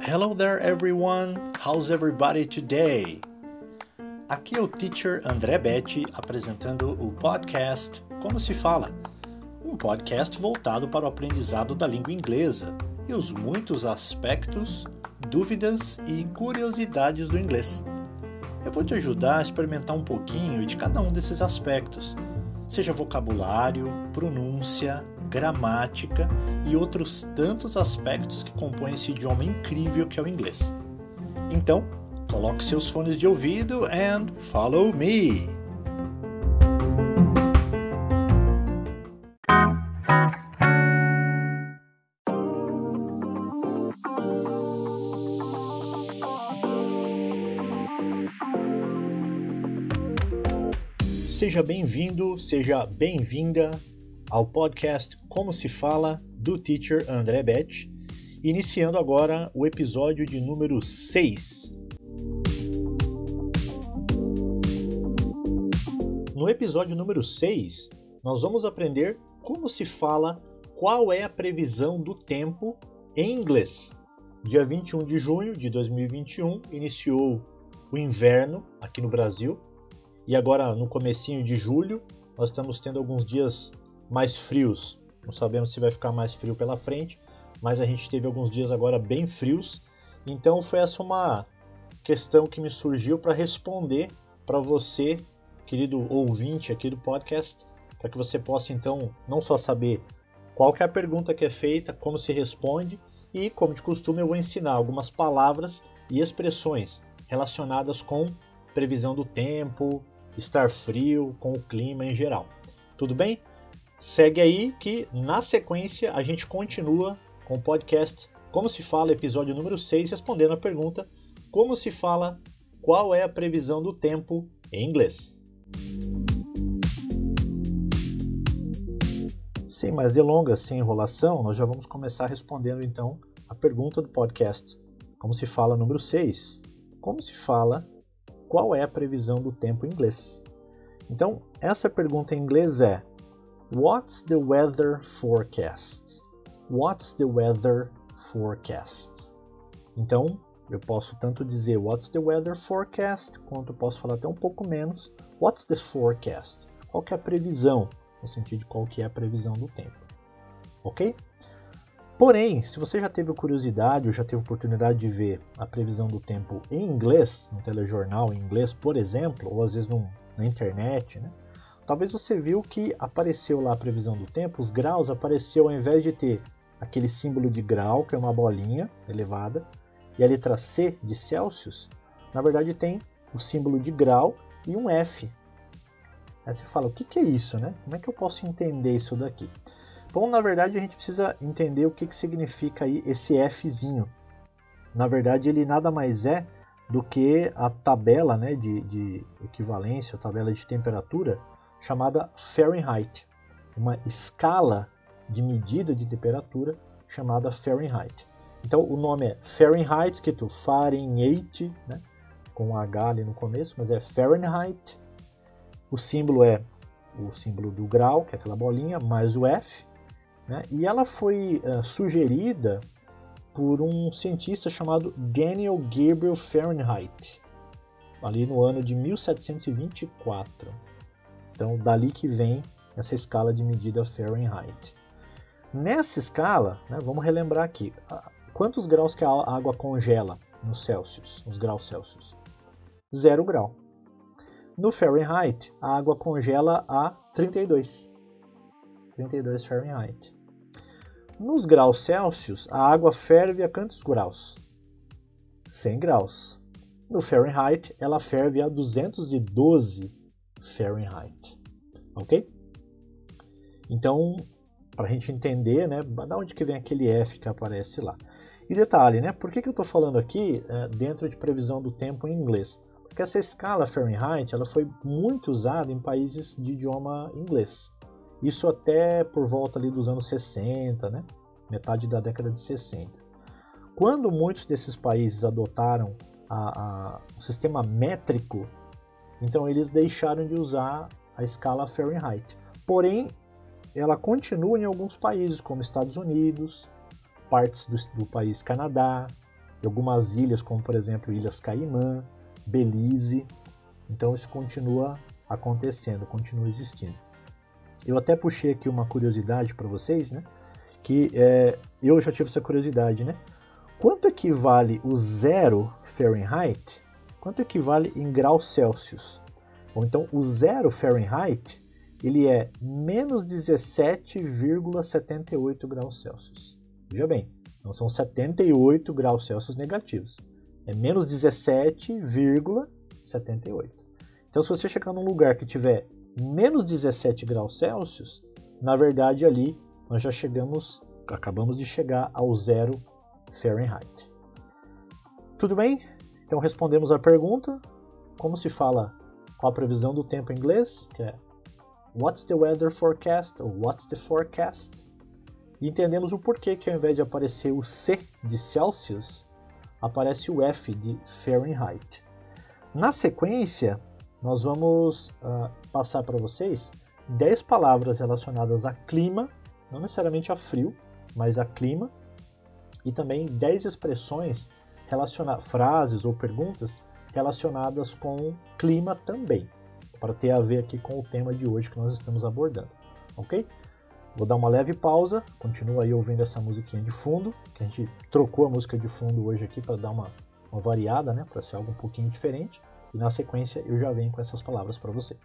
Hello there everyone, how's everybody today? Aqui é o teacher André Betti apresentando o podcast Como se fala, um podcast voltado para o aprendizado da língua inglesa e os muitos aspectos, dúvidas e curiosidades do inglês. Eu vou te ajudar a experimentar um pouquinho de cada um desses aspectos, seja vocabulário, pronúncia, gramática e outros tantos aspectos que compõem esse idioma incrível que é o inglês. Então, coloque seus fones de ouvido and follow me! Seja bem-vindo, seja bem-vinda ao podcast Como se fala do teacher André Bet, iniciando agora o episódio de número 6. No episódio número 6, nós vamos aprender como se fala qual é a previsão do tempo em inglês. Dia 21 de junho de 2021 iniciou o inverno aqui no Brasil e agora no comecinho de julho nós estamos tendo alguns dias mais frios. Não sabemos se vai ficar mais frio pela frente, mas a gente teve alguns dias agora bem frios. Então foi essa uma questão que me surgiu para responder para você, querido ouvinte aqui do podcast, para que você possa então não só saber qual é a pergunta que é feita, como se responde e, como de costume, eu vou ensinar algumas palavras e expressões relacionadas com previsão do tempo, estar frio, com o clima em geral. Tudo bem? Segue aí que na sequência a gente continua com o podcast Como se fala, episódio número 6, respondendo a pergunta: Como se fala? Qual é a previsão do tempo em inglês? Sem mais delongas, sem enrolação, nós já vamos começar respondendo então a pergunta do podcast. Como se fala número 6? Como se fala qual é a previsão do tempo em inglês. Então, essa pergunta em inglês é What's the weather forecast? What's the weather forecast? Então, eu posso tanto dizer What's the weather forecast, quanto posso falar até um pouco menos What's the forecast? Qual que é a previsão, no sentido de qual que é a previsão do tempo. OK? Porém, se você já teve curiosidade ou já teve oportunidade de ver a previsão do tempo em inglês, no telejornal em inglês, por exemplo, ou às vezes no, na internet, né? talvez você viu que apareceu lá a previsão do tempo, os graus apareceu ao invés de ter aquele símbolo de grau, que é uma bolinha elevada, e a letra C de Celsius, na verdade tem o símbolo de grau e um F. Aí você fala, o que, que é isso, né? Como é que eu posso entender isso daqui? Bom, na verdade a gente precisa entender o que, que significa aí esse Fzinho. Na verdade ele nada mais é do que a tabela né, de, de equivalência, a tabela de temperatura chamada Fahrenheit, uma escala de medida de temperatura chamada Fahrenheit. Então o nome é Fahrenheit, escrito Fahrenheit, né, com H ali no começo, mas é Fahrenheit. O símbolo é o símbolo do grau, que é aquela bolinha, mais o F. Né? E ela foi uh, sugerida por um cientista chamado Daniel Gabriel Fahrenheit, ali no ano de 1724. Então, dali que vem essa escala de medida Fahrenheit. Nessa escala, né, vamos relembrar aqui, quantos graus que a água congela no Celsius, nos graus Celsius? Zero grau. No Fahrenheit, a água congela a 32. 32 Fahrenheit. Nos graus Celsius, a água ferve a quantos graus? 100 graus. No Fahrenheit, ela ferve a 212 Fahrenheit. Ok? Então, para a gente entender, né, da onde que vem aquele F que aparece lá. E detalhe, né, por que, que eu estou falando aqui é, dentro de previsão do tempo em inglês? Porque essa escala Fahrenheit ela foi muito usada em países de idioma inglês. Isso até por volta ali dos anos 60, né? metade da década de 60. Quando muitos desses países adotaram a, a, o sistema métrico, então eles deixaram de usar a escala Fahrenheit. porém ela continua em alguns países, como Estados Unidos, partes do, do país Canadá, algumas ilhas, como por exemplo Ilhas Caimã, Belize. Então isso continua acontecendo, continua existindo. Eu até puxei aqui uma curiosidade para vocês, né? Que é, eu já tive essa curiosidade, né? Quanto equivale o zero Fahrenheit? Quanto equivale em graus Celsius? Ou então o zero Fahrenheit ele é menos 17,78 graus Celsius. Veja bem, não são 78 graus Celsius negativos. É menos 17,78. Então, se você chegar num lugar que tiver menos 17 graus Celsius, na verdade ali nós já chegamos, acabamos de chegar ao zero Fahrenheit. Tudo bem? Então respondemos a pergunta. Como se fala com a previsão do tempo em inglês, que é What's the weather forecast? ou What's the forecast? E entendemos o porquê que ao invés de aparecer o C de Celsius, aparece o F de Fahrenheit. Na sequência, nós vamos uh, passar para vocês 10 palavras relacionadas a clima, não necessariamente a frio, mas a clima, e também 10 expressões relacionadas, frases ou perguntas relacionadas com clima também para ter a ver aqui com o tema de hoje que nós estamos abordando, ok? Vou dar uma leve pausa, continua aí ouvindo essa musiquinha de fundo, que a gente trocou a música de fundo hoje aqui para dar uma, uma variada, né, para ser algo um pouquinho diferente, e na sequência eu já venho com essas palavras para você.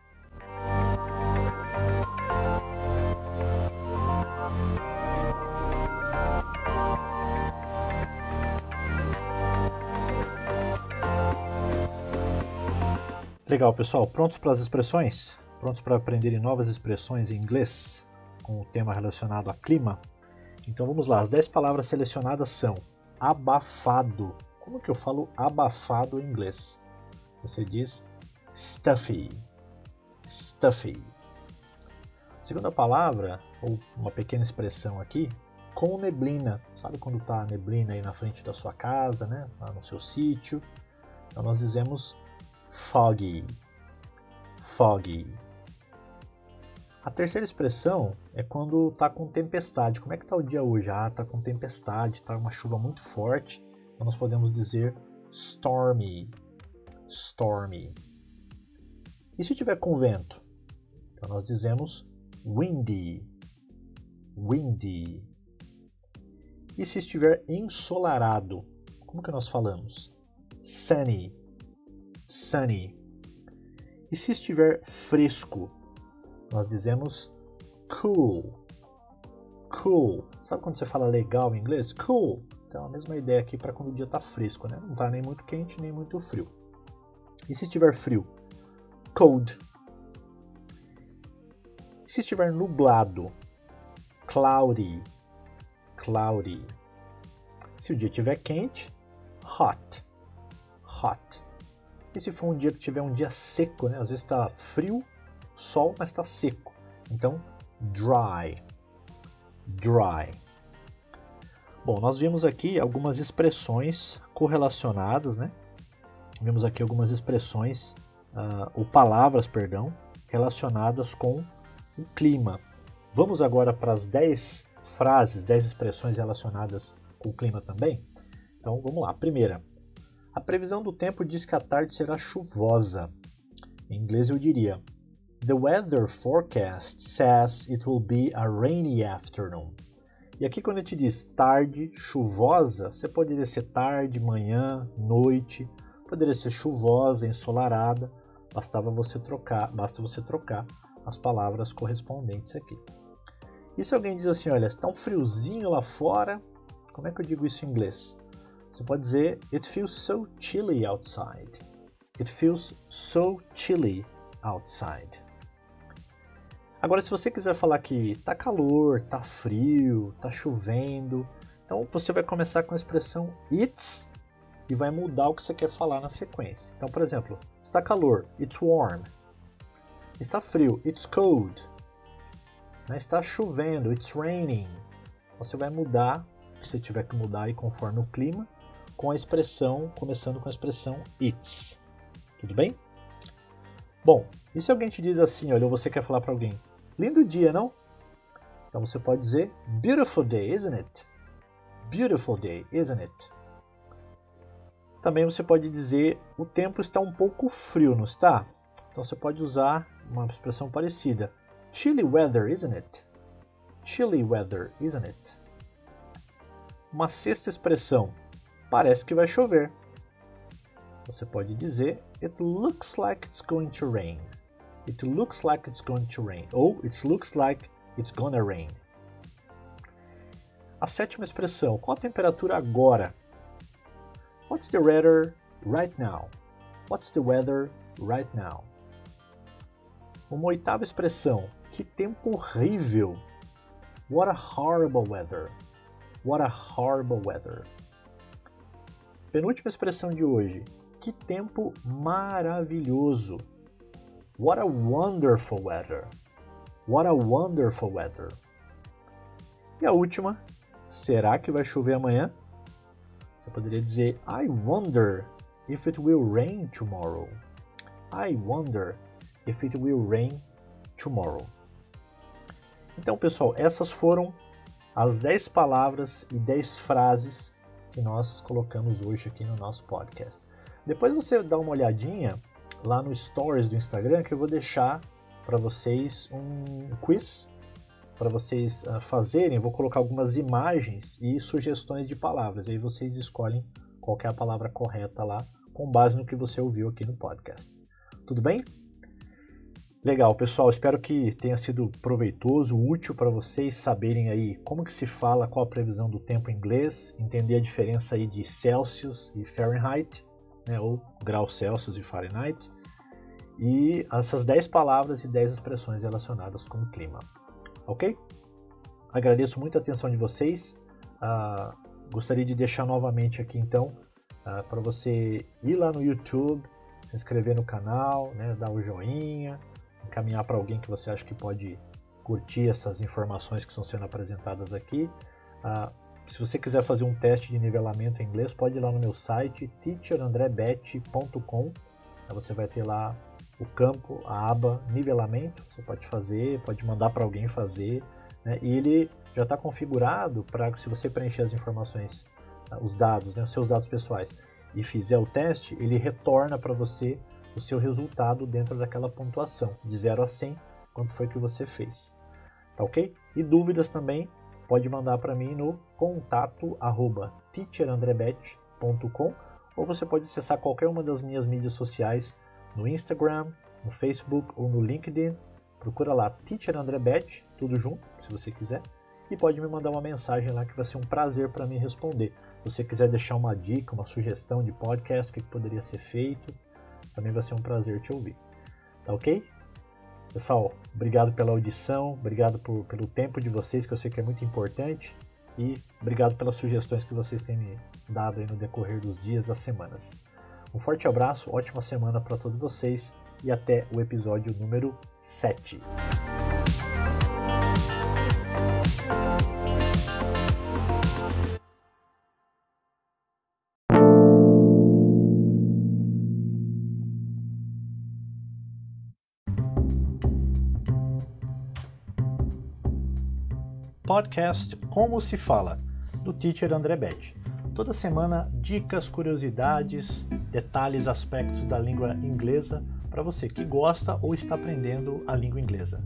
Legal, pessoal. Prontos para as expressões? Prontos para aprenderem novas expressões em inglês com o tema relacionado a clima? Então vamos lá. As 10 palavras selecionadas são abafado. Como que eu falo abafado em inglês? Você diz stuffy. Stuffy. Segunda palavra, ou uma pequena expressão aqui, com neblina. Sabe quando está neblina aí na frente da sua casa, né? Lá no seu sítio? Então nós dizemos foggy, foggy. A terceira expressão é quando está com tempestade. Como é que está o dia hoje? Ah, está com tempestade, está uma chuva muito forte. Então nós podemos dizer stormy, stormy. E se tiver com vento? Então nós dizemos windy, windy. E se estiver ensolarado? Como que nós falamos? Sunny, sunny. E se estiver fresco, nós dizemos cool. Cool. Sabe quando você fala legal em inglês? Cool. Então a mesma ideia aqui para quando o dia está fresco, né? Não está nem muito quente nem muito frio. E se estiver frio? Cold. E se estiver nublado? Cloudy. Cloudy. Se o dia estiver quente? Hot. Hot. E se for um dia que tiver um dia seco, né? Às vezes está frio, sol, mas está seco. Então, dry. Dry. Bom, nós vimos aqui algumas expressões correlacionadas, né? Vimos aqui algumas expressões, uh, ou palavras, perdão, relacionadas com o clima. Vamos agora para as 10 frases, 10 expressões relacionadas com o clima também? Então, vamos lá. Primeira, a previsão do tempo diz que a tarde será chuvosa. Em inglês eu diria: The weather forecast says it will be a rainy afternoon. E aqui quando a gente diz tarde chuvosa, você poderia ser tarde, manhã, noite, poderia ser chuvosa, ensolarada, bastava você trocar, basta você trocar as palavras correspondentes aqui. E se alguém diz assim, olha, está um friozinho lá fora, como é que eu digo isso em inglês? Você pode dizer It feels so chilly outside. It feels so chilly outside. Agora, se você quiser falar que tá calor, tá frio, tá chovendo, então você vai começar com a expressão it's e vai mudar o que você quer falar na sequência. Então, por exemplo, está calor, it's warm. Está frio, it's cold. Né, está chovendo, it's raining. Você vai mudar, se tiver que mudar aí conforme o clima, com a expressão, começando com a expressão it's. Tudo bem? Bom, e se alguém te diz assim, olha, você quer falar para alguém, Lindo dia, não? Então você pode dizer beautiful day, isn't it? Beautiful day, isn't it? Também você pode dizer o tempo está um pouco frio, não está? Então você pode usar uma expressão parecida. Chilly weather, isn't it? Chilly weather, isn't it? Uma sexta expressão. Parece que vai chover. Você pode dizer It looks like it's going to rain. It looks like it's going to rain. Ou It looks like it's gonna rain. A sétima expressão. Qual a temperatura agora? What's the weather right now? What's the weather right now? Uma oitava expressão. Que tempo horrível. What a horrible weather. What a horrible weather. Penúltima expressão de hoje. Que tempo maravilhoso. What a wonderful weather. What a wonderful weather. E a última. Será que vai chover amanhã? Você poderia dizer I wonder if it will rain tomorrow. I wonder if it will rain tomorrow. Então, pessoal, essas foram as 10 palavras e 10 frases que nós colocamos hoje aqui no nosso podcast. Depois você dá uma olhadinha lá no stories do Instagram que eu vou deixar para vocês um quiz para vocês uh, fazerem, vou colocar algumas imagens e sugestões de palavras. Aí vocês escolhem qual é a palavra correta lá, com base no que você ouviu aqui no podcast. Tudo bem? Legal, pessoal. Espero que tenha sido proveitoso, útil para vocês saberem aí como que se fala, qual a previsão do tempo em inglês, entender a diferença aí de Celsius e Fahrenheit, né, ou graus Celsius e Fahrenheit, e essas 10 palavras e 10 expressões relacionadas com o clima ok? Agradeço muito a atenção de vocês. Uh, gostaria de deixar novamente aqui então uh, para você ir lá no YouTube, se inscrever no canal, né, dar o joinha, encaminhar para alguém que você acha que pode curtir essas informações que estão sendo apresentadas aqui. Uh, se você quiser fazer um teste de nivelamento em inglês, pode ir lá no meu site teacherandrebet.com. Você vai ter lá o campo, a aba nivelamento, você pode fazer, pode mandar para alguém fazer, né? e ele já está configurado para se você preencher as informações, ah, os dados, né, os seus dados pessoais, e fizer o teste, ele retorna para você o seu resultado dentro daquela pontuação, de 0 a 100, quanto foi que você fez. Tá ok? E dúvidas também, pode mandar para mim no contato arroba teacherandrebet.com ou você pode acessar qualquer uma das minhas mídias sociais no Instagram, no Facebook ou no LinkedIn. Procura lá Teacher André Bet, tudo junto, se você quiser. E pode me mandar uma mensagem lá que vai ser um prazer para mim responder. Se você quiser deixar uma dica, uma sugestão de podcast, o que poderia ser feito, também vai ser um prazer te ouvir. Tá ok? Pessoal, obrigado pela audição, obrigado por, pelo tempo de vocês, que eu sei que é muito importante, e obrigado pelas sugestões que vocês têm me dado no decorrer dos dias, das semanas. Um forte abraço, ótima semana para todos vocês e até o episódio número 7. Podcast Como se fala, do teacher André Betti. Toda semana, dicas, curiosidades, detalhes, aspectos da língua inglesa para você que gosta ou está aprendendo a língua inglesa.